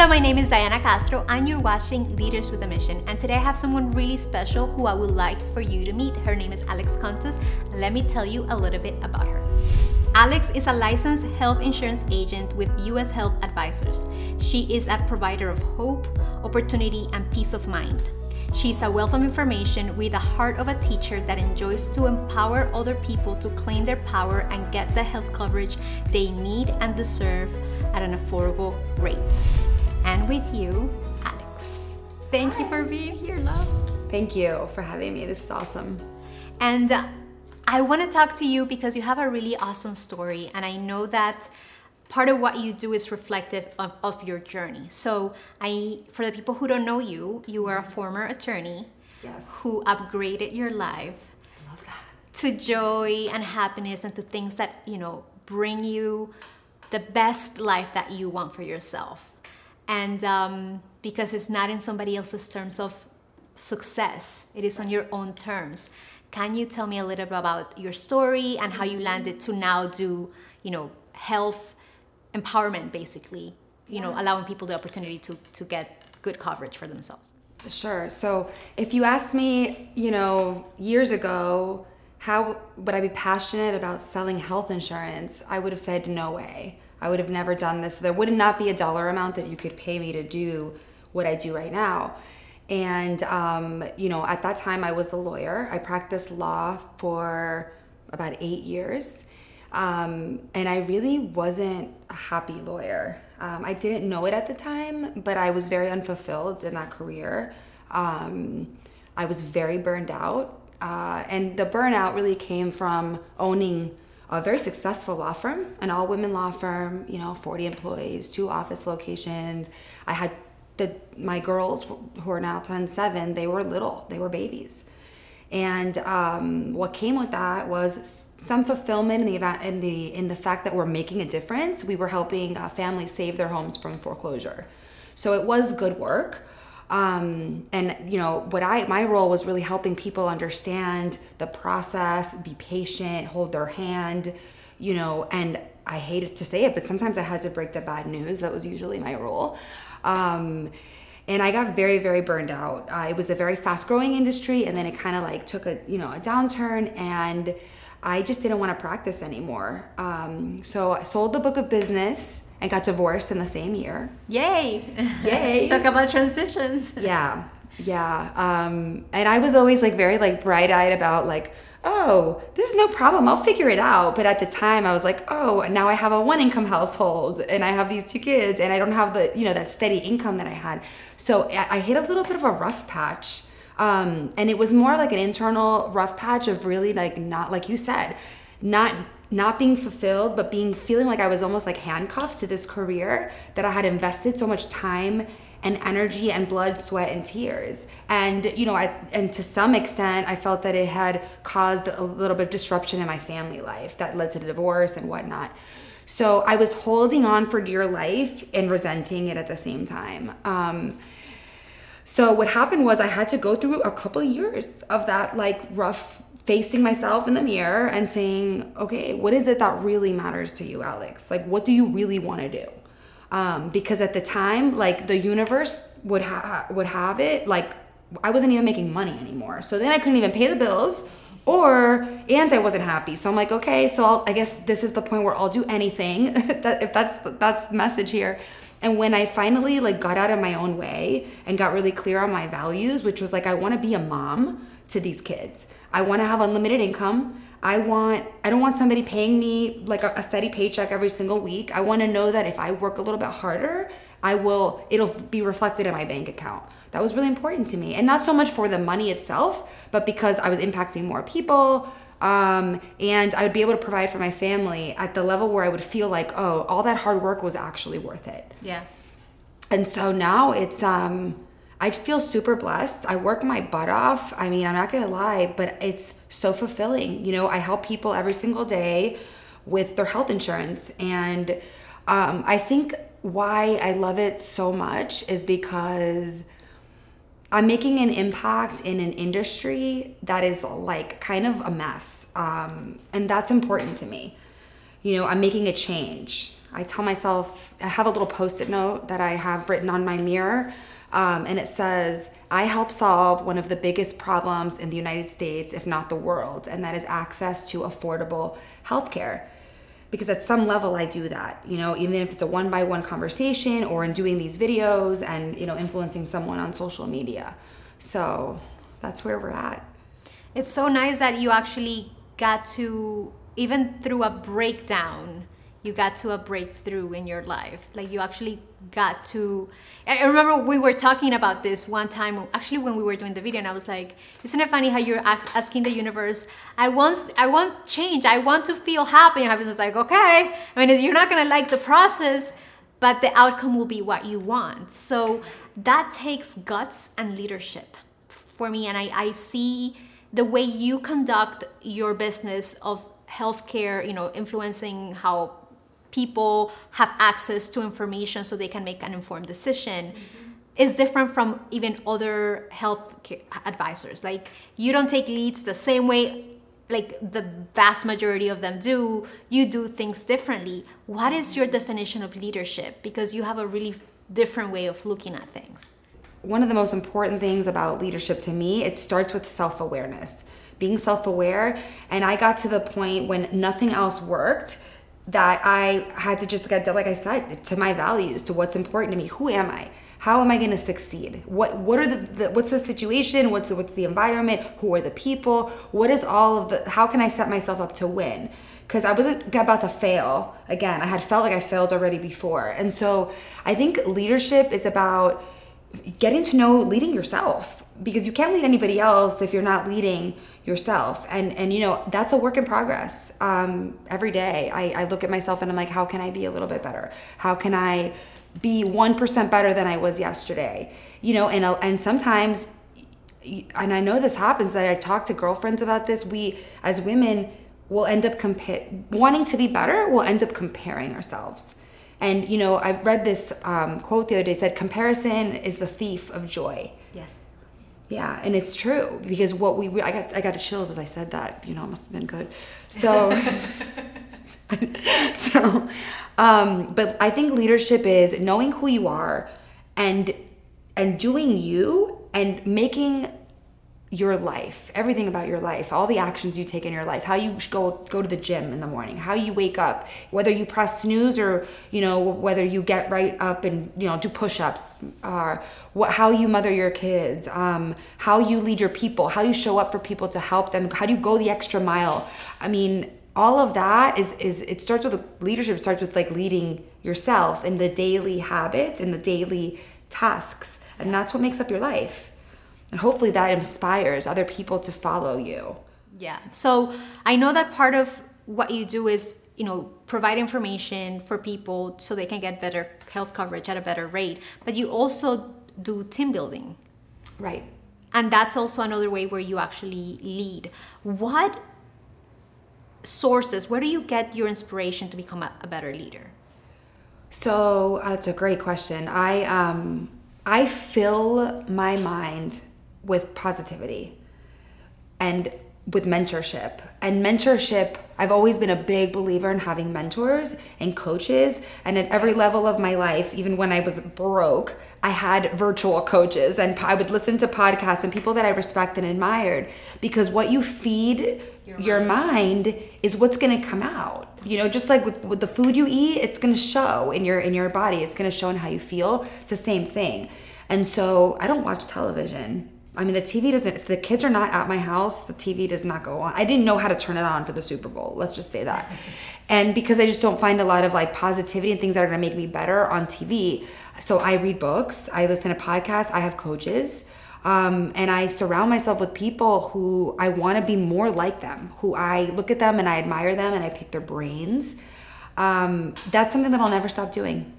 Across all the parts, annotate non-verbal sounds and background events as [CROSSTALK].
Hello, my name is Diana Castro, and you're watching Leaders with a Mission. And today I have someone really special who I would like for you to meet. Her name is Alex Contos. Let me tell you a little bit about her. Alex is a licensed health insurance agent with US Health Advisors. She is a provider of hope, opportunity, and peace of mind. She's a wealth of information with the heart of a teacher that enjoys to empower other people to claim their power and get the health coverage they need and deserve at an affordable rate. And with you, Alex. Thank Hi. you for being here, love. Thank you for having me. This is awesome. And uh, I want to talk to you because you have a really awesome story, and I know that part of what you do is reflective of, of your journey. So, I, for the people who don't know you, you are a former attorney yes. who upgraded your life to joy and happiness and to things that you know bring you the best life that you want for yourself. And um, because it's not in somebody else's terms of success, it is on your own terms. Can you tell me a little bit about your story and how you landed to now do, you know, health empowerment basically, you yeah. know, allowing people the opportunity to, to get good coverage for themselves? Sure. So if you asked me, you know, years ago, how would I be passionate about selling health insurance? I would have said, no way. I would have never done this. There would not be a dollar amount that you could pay me to do what I do right now. And, um, you know, at that time I was a lawyer. I practiced law for about eight years. Um, and I really wasn't a happy lawyer. Um, I didn't know it at the time, but I was very unfulfilled in that career. Um, I was very burned out. Uh, and the burnout really came from owning a very successful law firm, an all women law firm, you know, 40 employees, two office locations. I had the my girls who are now 10 7 they were little they were babies. And um, what came with that was some fulfillment in the event in the in the fact that we're making a difference. We were helping families save their homes from foreclosure. So it was good work um, and you know what i my role was really helping people understand the process be patient hold their hand you know and i hated to say it but sometimes i had to break the bad news that was usually my role um, and I got very, very burned out. Uh, it was a very fast growing industry, and then it kind of like took a you know a downturn, and I just didn't want to practice anymore. Um, so I sold the book of business and got divorced in the same year. Yay! Yay! [LAUGHS] Talk about transitions. Yeah, yeah. Um, and I was always like very like bright eyed about like oh, this is no problem. I'll figure it out. But at the time, I was like, oh, now I have a one income household and I have these two kids and I don't have the, you know, that steady income that I had. So I hit a little bit of a rough patch. Um, and it was more like an internal rough patch of really like not, like you said, not not being fulfilled but being feeling like i was almost like handcuffed to this career that i had invested so much time and energy and blood, sweat, and tears. And you know, I, and to some extent, I felt that it had caused a little bit of disruption in my family life that led to the divorce and whatnot. So I was holding on for dear life and resenting it at the same time. Um, so what happened was I had to go through a couple years of that like rough facing myself in the mirror and saying, okay, what is it that really matters to you, Alex? Like, what do you really want to do? um, because at the time like the universe would would have it like I wasn't even making money anymore. So then I couldn't even pay the bills or and I wasn't happy. So I'm like, okay, so I'll, I guess this is the point where I'll do anything. [LAUGHS] that if that's that's the message here. And when I finally like got out of my own way and got really clear on my values, which was like I want to be a mom to these kids. I want to have unlimited income. I want I don't want somebody paying me like a, a steady paycheck every single week. I want to know that if I work a little bit harder, I will it'll be reflected in my bank account. That was really important to me. And not so much for the money itself, but because I was impacting more people. Um, and I would be able to provide for my family at the level where I would feel like, oh, all that hard work was actually worth it. Yeah. And so now it's um I feel super blessed. I work my butt off. I mean, I'm not gonna lie, but it's so fulfilling. You know, I help people every single day with their health insurance. And um, I think why I love it so much is because I'm making an impact in an industry that is like kind of a mess. Um, and that's important to me. You know, I'm making a change. I tell myself, I have a little post it note that I have written on my mirror. Um, and it says, I help solve one of the biggest problems in the United States, if not the world, and that is access to affordable healthcare. Because at some level, I do that, you know, even if it's a one by one conversation or in doing these videos and, you know, influencing someone on social media. So that's where we're at. It's so nice that you actually got to, even through a breakdown, you got to a breakthrough in your life. Like you actually got to. I remember we were talking about this one time, actually when we were doing the video, and I was like, "Isn't it funny how you're asking the universe? I want, I want change. I want to feel happy." And I was like, "Okay." I mean, you're not gonna like the process, but the outcome will be what you want. So that takes guts and leadership for me, and I, I see the way you conduct your business of healthcare, you know, influencing how people have access to information so they can make an informed decision mm-hmm. is different from even other health advisors. Like you don't take leads the same way like the vast majority of them do. You do things differently. What is your definition of leadership? Because you have a really different way of looking at things. One of the most important things about leadership to me it starts with self-awareness. Being self-aware and i got to the point when nothing else worked that I had to just get, like I said, to my values, to what's important to me. Who am I? How am I going to succeed? What what are the, the, what's the situation? What's the, what's the environment? Who are the people? What is all of the? How can I set myself up to win? Because I wasn't about to fail again. I had felt like I failed already before, and so I think leadership is about getting to know leading yourself because you can't lead anybody else if you're not leading yourself. And and you know that's a work in progress um, every day. I, I look at myself and i'm like how can i be a little bit better? How can i be 1% better than i was yesterday? You know and and sometimes and i know this happens that i talk to girlfriends about this we as women will end up compa- wanting to be better we'll end up comparing ourselves. And you know i read this um, quote the other day said comparison is the thief of joy yeah, and it's true because what we I got I got chills as I said that. You know, it must have been good. So, [LAUGHS] so, um, but I think leadership is knowing who you are, and and doing you and making your life, everything about your life, all the actions you take in your life, how you go go to the gym in the morning, how you wake up, whether you press snooze or you know whether you get right up and you know do push-ups, or what how you mother your kids, um, how you lead your people, how you show up for people to help them, how do you go the extra mile. I mean, all of that is is it starts with leadership starts with like leading yourself in the daily habits and the daily tasks, and that's what makes up your life and hopefully that inspires other people to follow you. Yeah. So i know that part of what you do is you know provide information for people so they can get better health coverage at a better rate but you also do team building. Right. And that's also another way where you actually lead. What sources where do you get your inspiration to become a, a better leader? So uh, that's a great question. I um i fill my mind with positivity and with mentorship. And mentorship, I've always been a big believer in having mentors and coaches. And at every level of my life, even when I was broke, I had virtual coaches and I would listen to podcasts and people that I respect and admired because what you feed your, your mind. mind is what's going to come out. You know, just like with, with the food you eat, it's going to show in your in your body. It's going to show in how you feel. It's the same thing. And so I don't watch television I mean, the TV doesn't, if the kids are not at my house, the TV does not go on. I didn't know how to turn it on for the Super Bowl. Let's just say that. And because I just don't find a lot of like positivity and things that are to make me better on TV. So I read books, I listen to podcasts, I have coaches. Um, and I surround myself with people who I want to be more like them, who I look at them and I admire them and I pick their brains. Um, that's something that I'll never stop doing.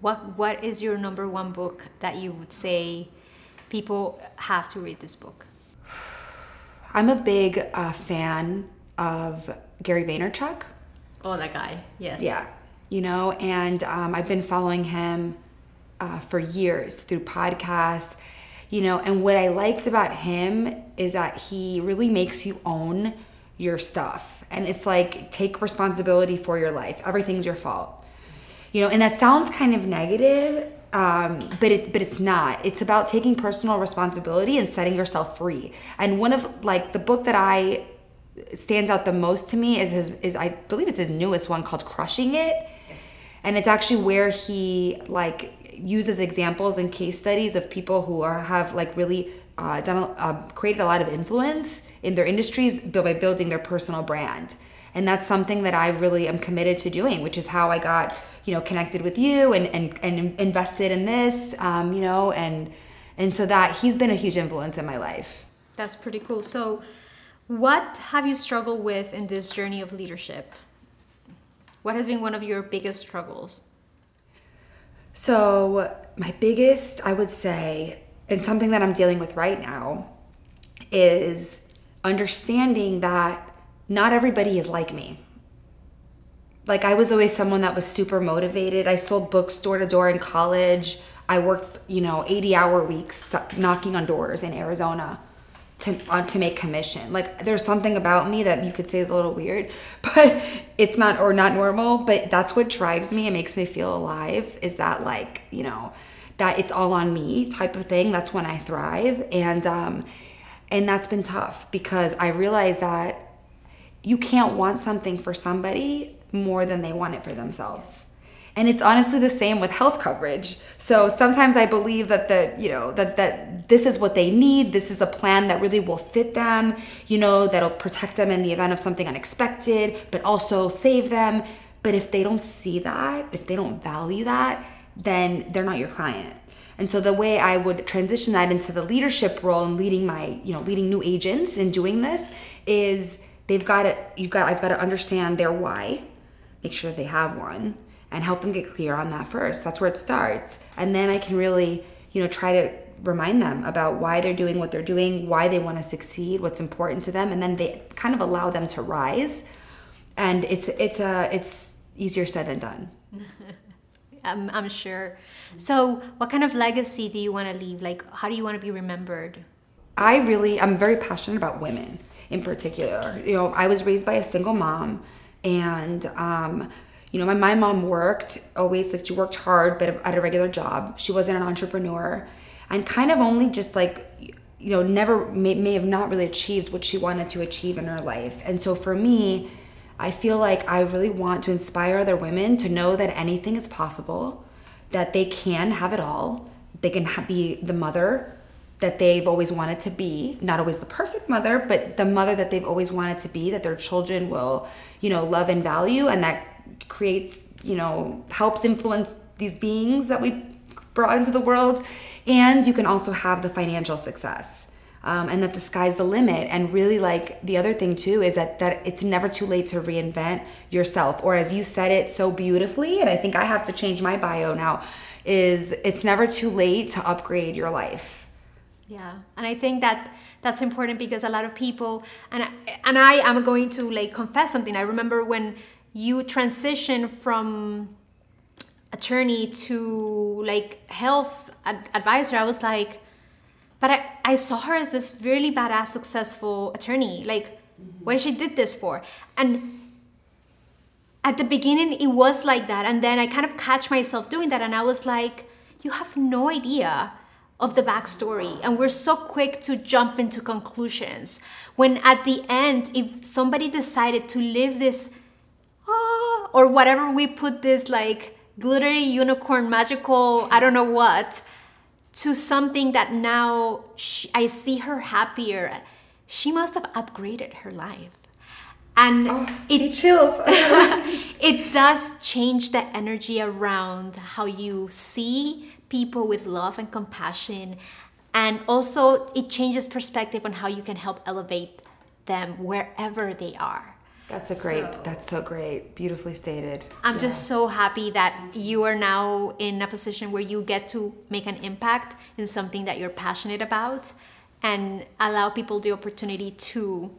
What What is your number one book that you would say people have to read this book? I'm a big uh, fan of Gary Vaynerchuk. Oh, that guy. Yes. Yeah. You know, and um, I've been following him uh, for years through podcasts. You know, and what I liked about him is that he really makes you own your stuff. And it's like take responsibility for your life. Everything's your fault you know, and that sounds kind of negative, um, but it but it's not. It's about taking personal responsibility and setting yourself free. And one of like the book that I stands out the most to me is his is I believe it's his newest one called Crushing It. Yes. And it's actually where he like uses examples and case studies of people who are have like really uh, done uh, created a lot of influence in their industries by building their personal brand and that's something that i really am committed to doing which is how i got you know connected with you and and, and invested in this um, you know and and so that he's been a huge influence in my life. That's pretty cool. So what have you struggled with in this journey of leadership? What has been one of your biggest struggles? So my biggest i would say and something that i'm dealing with right now is understanding that not everybody is like me like I was always someone that was super motivated. I sold books door to door in college. I worked, you know, 80 hour weeks knocking on doors in Arizona to to make commission. Like there's something about me that you could say is a little weird, [LAUGHS] but it's not or not normal, but that's what drives me and makes me feel alive is that like, you know, that it's all on me type of thing. That's when I thrive and um and that's been tough because I realize that you can't want something for somebody more than they want it for themselves. And it's honestly the same with health coverage. So sometimes I believe that the, you know, that that this is what they need. This is a plan that really will fit them, you know, that'll protect them in the event of something unexpected, but also save them. But if they don't see that, if they don't value that, then they're not your client. And so the way I would transition that into the leadership role and leading my, you know, leading new agents and doing this is they've got to you've got I've got to understand their why make sure they have one and help them get clear on that first. That's where it starts. And then I can really, you know, try to remind them about why they're doing what they're doing, why they want to succeed, what's important to them, and then they kind of allow them to rise. And it's it's a it's easier said than done. [LAUGHS] I'm, I'm sure. So, what kind of legacy do you want to leave? Like, how do you want to be remembered? I really, I'm very passionate about women in particular. You know, I was raised by a single mom and um, you know my, my mom worked always like she worked hard but at a regular job she wasn't an entrepreneur and kind of only just like you know never may, may have not really achieved what she wanted to achieve in her life and so for me i feel like i really want to inspire other women to know that anything is possible that they can have it all they can be the mother that they've always wanted to be not always the perfect mother but the mother that they've always wanted to be that their children will you know love and value and that creates you know helps influence these beings that we brought into the world. And you can also have the financial success um, and that the sky's the limit. And really like the other thing too is that that it's never too late to reinvent yourself. Or as you said it so beautifully and i think i have to change my bio now is it's never too late to upgrade your life yeah and i think that that's important because a lot of people and I, and I am going to like confess something. I remember when you transition from attorney to like health ad- advisor, I was like, but I, I saw her as this really badass, successful attorney. Like, mm-hmm. what she did this for? And at the beginning, it was like that. And then I kind of catch myself doing that. And I was like, you have no idea of the backstory and we're so quick to jump into conclusions when at the end if somebody decided to live this oh, or whatever we put this like glittery unicorn magical i don't know what to something that now she, i see her happier she must have upgraded her life. And oh, it chills. [LAUGHS] [LAUGHS] It does change the energy around how you see people with love and compassion. And also, it changes perspective on how you can help elevate them wherever they are. That's a great, so, that's so great. Beautifully stated. I'm yeah. just so happy that you are now in a position where you get to make an impact in something that you're passionate about and allow people the opportunity to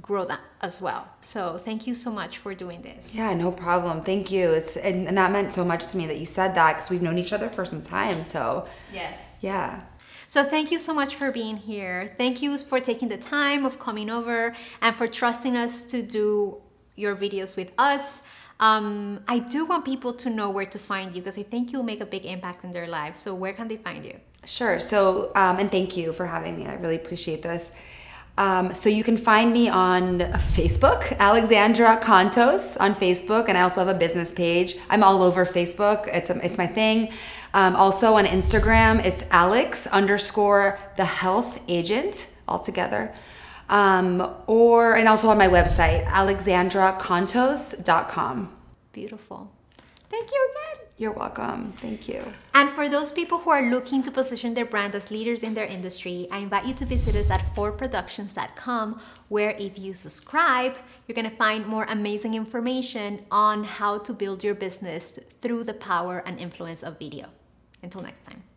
grow that as well. So thank you so much for doing this. Yeah, no problem. Thank you. It's and, and that meant so much to me that you said that because we've known each other for some time. So yes, yeah. So thank you so much for being here. Thank you for taking the time of coming over and for trusting us to do your videos with us. Um, I do want people to know where to find you because I think you'll make a big impact in their lives. So, where can they find you? Sure. So, um, and thank you for having me. I really appreciate this. Um, so you can find me on Facebook, Alexandra Contos on Facebook, and I also have a business page. I'm all over Facebook. It's a, it's my thing. Um, also on Instagram, it's Alex underscore the health agent altogether. Um, or and also on my website, alexandracontos.com. Beautiful. Thank you again. You're welcome. Thank you. And for those people who are looking to position their brand as leaders in their industry, I invite you to visit us at forproductions.com, where if you subscribe, you're going to find more amazing information on how to build your business through the power and influence of video. Until next time.